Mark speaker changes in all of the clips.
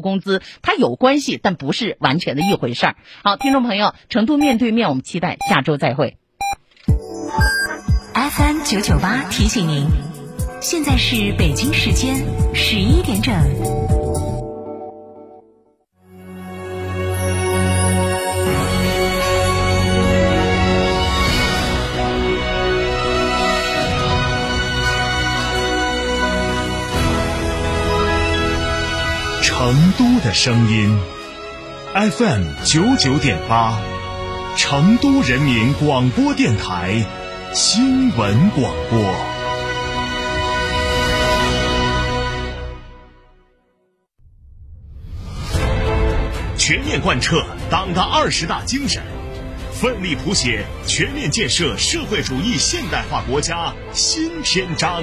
Speaker 1: 工资，它有关系，但不是完全的一回事儿。好，听众朋友，成都面对面，我们期待下周再会。
Speaker 2: FM 九九八提醒您，现在是北京时间十一点整。
Speaker 3: 声音，FM 九九点八，成都人民广播电台新闻广播，全面贯彻党的二十大精神，奋力谱写全面建设社会主义现代化国家新篇章。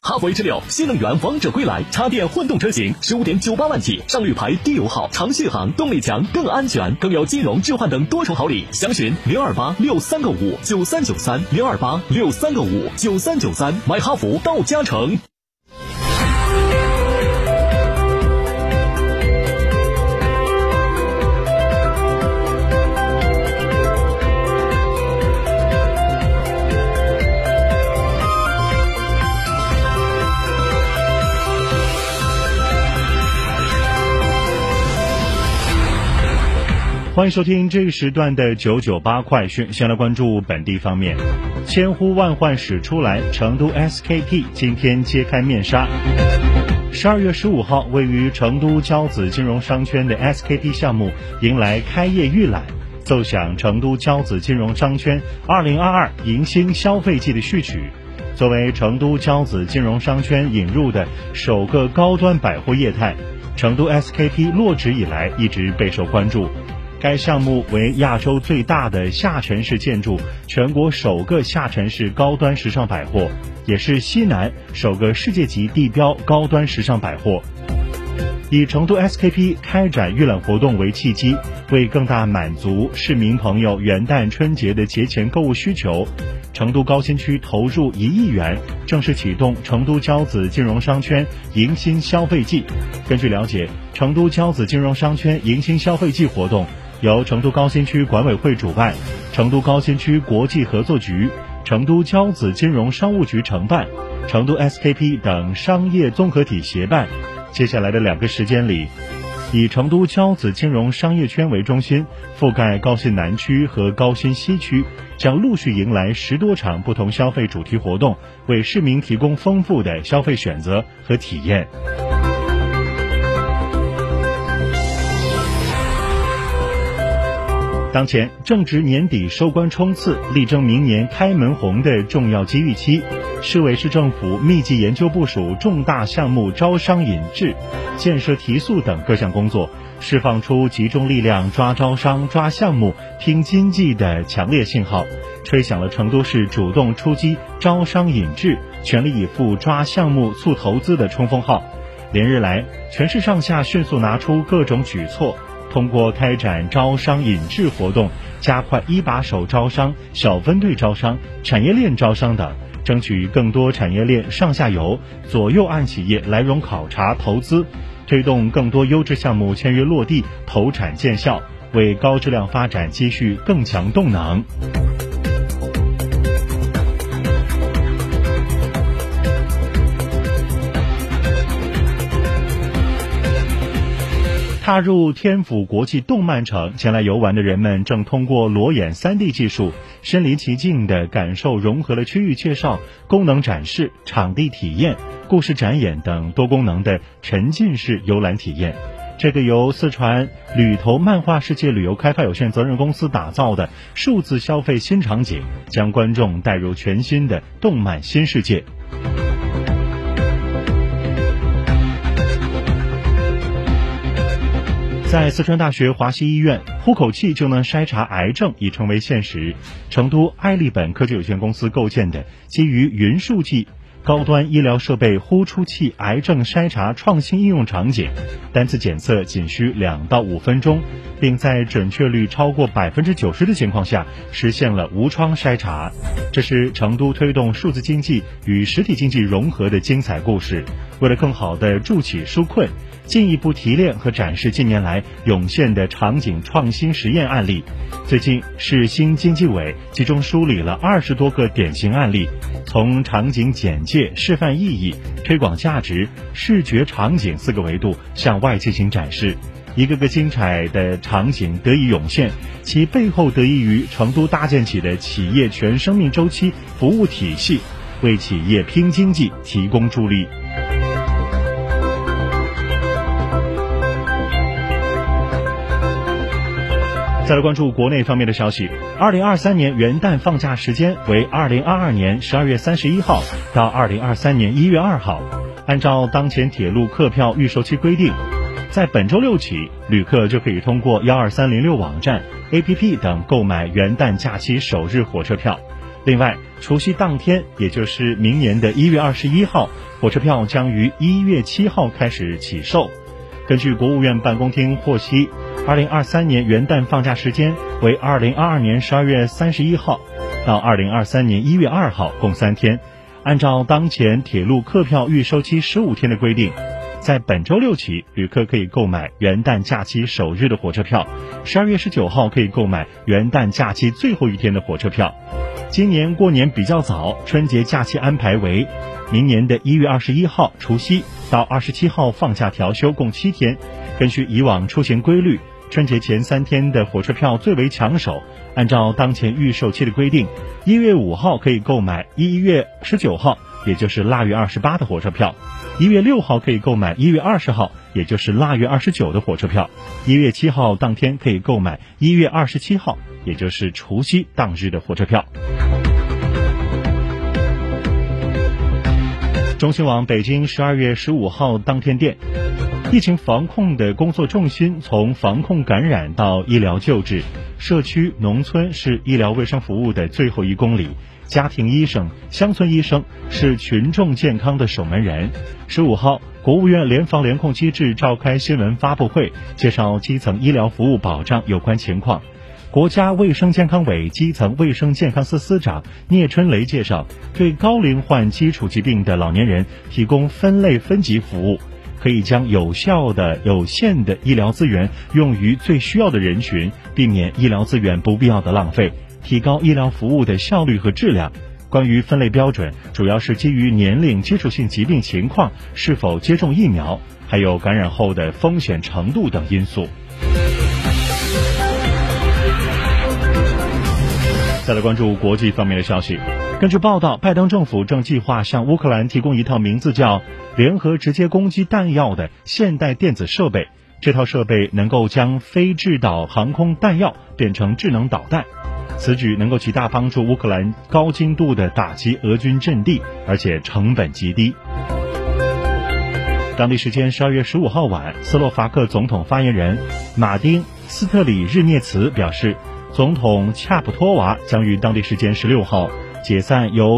Speaker 4: 哈弗 H 六新能源王者归来，插电混动车型十五点九八万起，上绿牌，低油耗，长续航，动力强，更安全，更有金融置换等多重好礼。详询零二八六三个五九三九三零二八六三个五九三九三，买哈弗到嘉诚。
Speaker 5: 欢迎收听这个时段的九九八快讯。先来关注本地方面，千呼万唤始出来，成都 SKP 今天揭开面纱。十二月十五号，位于成都交子金融商圈的 SKP 项目迎来开业预览，奏响成都交子金融商圈二零二二迎新消费季的序曲。作为成都交子金融商圈引入的首个高端百货业态，成都 SKP 落址以来一直备受关注。该项目为亚洲最大的下沉式建筑，全国首个下沉式高端时尚百货，也是西南首个世界级地标高端时尚百货。以成都 SKP 开展预览活动为契机，为更大满足市民朋友元旦春节的节前购物需求，成都高新区投入一亿元，正式启动成都交子金融商圈迎新消费季。根据了解，成都交子金融商圈迎新消费季活动。由成都高新区管委会主办，成都高新区国际合作局、成都交子金融商务局承办，成都 SKP 等商业综合体协办。接下来的两个时间里，以成都交子金融商业圈为中心，覆盖高新南区和高新西区，将陆续迎来十多场不同消费主题活动，为市民提供丰富的消费选择和体验。当前正值年底收官冲刺、力争明年开门红的重要机遇期，市委市政府密集研究部署重大项目招商引智、建设提速等各项工作，释放出集中力量抓招商、抓项目、拼经济的强烈信号，吹响了成都市主动出击招商引智、全力以赴抓项目促投资的冲锋号。连日来，全市上下迅速拿出各种举措。通过开展招商引智活动，加快一把手招商、小分队招商、产业链招商等，争取更多产业链上下游、左右岸企业来蓉考察投资，推动更多优质项目签约落地、投产见效，为高质量发展积蓄更强动能。踏入天府国际动漫城，前来游玩的人们正通过裸眼 3D 技术，身临其境的感受融合了区域介绍、功能展示、场地体验、故事展演等多功能的沉浸式游览体验。这个由四川旅投漫画世界旅游开发有限责任公司打造的数字消费新场景，将观众带入全新的动漫新世界。在四川大学华西医院，呼口气就能筛查癌症已成为现实。成都爱立本科技有限公司构建的基于云数据。高端医疗设备呼出器癌症筛查创新应用场景，单次检测仅需两到五分钟，并在准确率超过百分之九十的情况下实现了无创筛查。这是成都推动数字经济与实体经济融合的精彩故事。为了更好地助企纾困，进一步提炼和展示近年来涌现的场景创新实验案例，最近市新经济委集中梳理了二十多个典型案例，从场景简介、示范意义、推广价值、视觉场景四个维度向外进行展示。一个个精彩的场景得以涌现，其背后得益于成都搭建起的企业全生命周期服务体系，为企业拼经济提供助力。再来关注国内方面的消息，二零二三年元旦放假时间为二零二二年十二月三十一号到二零二三年一月二号。按照当前铁路客票预售期规定，在本周六起，旅客就可以通过幺二三零六网站、APP 等购买元旦假期首日火车票。另外，除夕当天，也就是明年的一月二十一号，火车票将于一月七号开始起售。根据国务院办公厅获悉。二零二三年元旦放假时间为二零二二年十二月三十一号到二零二三年一月二号，共三天。按照当前铁路客票预收期十五天的规定，在本周六起，旅客可以购买元旦假期首日的火车票；十二月十九号可以购买元旦假期最后一天的火车票。今年过年比较早，春节假期安排为明年的一月二十一号除夕到二十七号放假调休，共七天。根据以往出行规律。春节前三天的火车票最为抢手。按照当前预售期的规定，一月五号可以购买一月十九号，也就是腊月二十八的火车票；一月六号可以购买一月二十号，也就是腊月二十九的火车票；一月七号当天可以购买一月二十七号，也就是除夕当日的火车票。中新网北京十二月十五号当天电。疫情防控的工作重心从防控感染到医疗救治，社区、农村是医疗卫生服务的最后一公里，家庭医生、乡村医生是群众健康的守门人。十五号，国务院联防联控机制召开新闻发布会，介绍基层医疗服务保障有关情况。国家卫生健康委基层卫生健康司司长聂春雷介绍，对高龄患基础疾病的老年人提供分类分级服务。可以将有效的、有限的医疗资源用于最需要的人群，避免医疗资源不必要的浪费，提高医疗服务的效率和质量。关于分类标准，主要是基于年龄、接触性疾病情况、是否接种疫苗，还有感染后的风险程度等因素。再来关注国际方面的消息。根据报道，拜登政府正计划向乌克兰提供一套名字叫“联合直接攻击弹药”的现代电子设备。这套设备能够将非制导航空弹药变成智能导弹。此举能够极大帮助乌克兰高精度的打击俄军阵地，而且成本极低。当地时间十二月十五号晚，斯洛伐克总统发言人马丁斯特里日涅茨表示，总统恰普托娃将于当地时间十六号。解散由。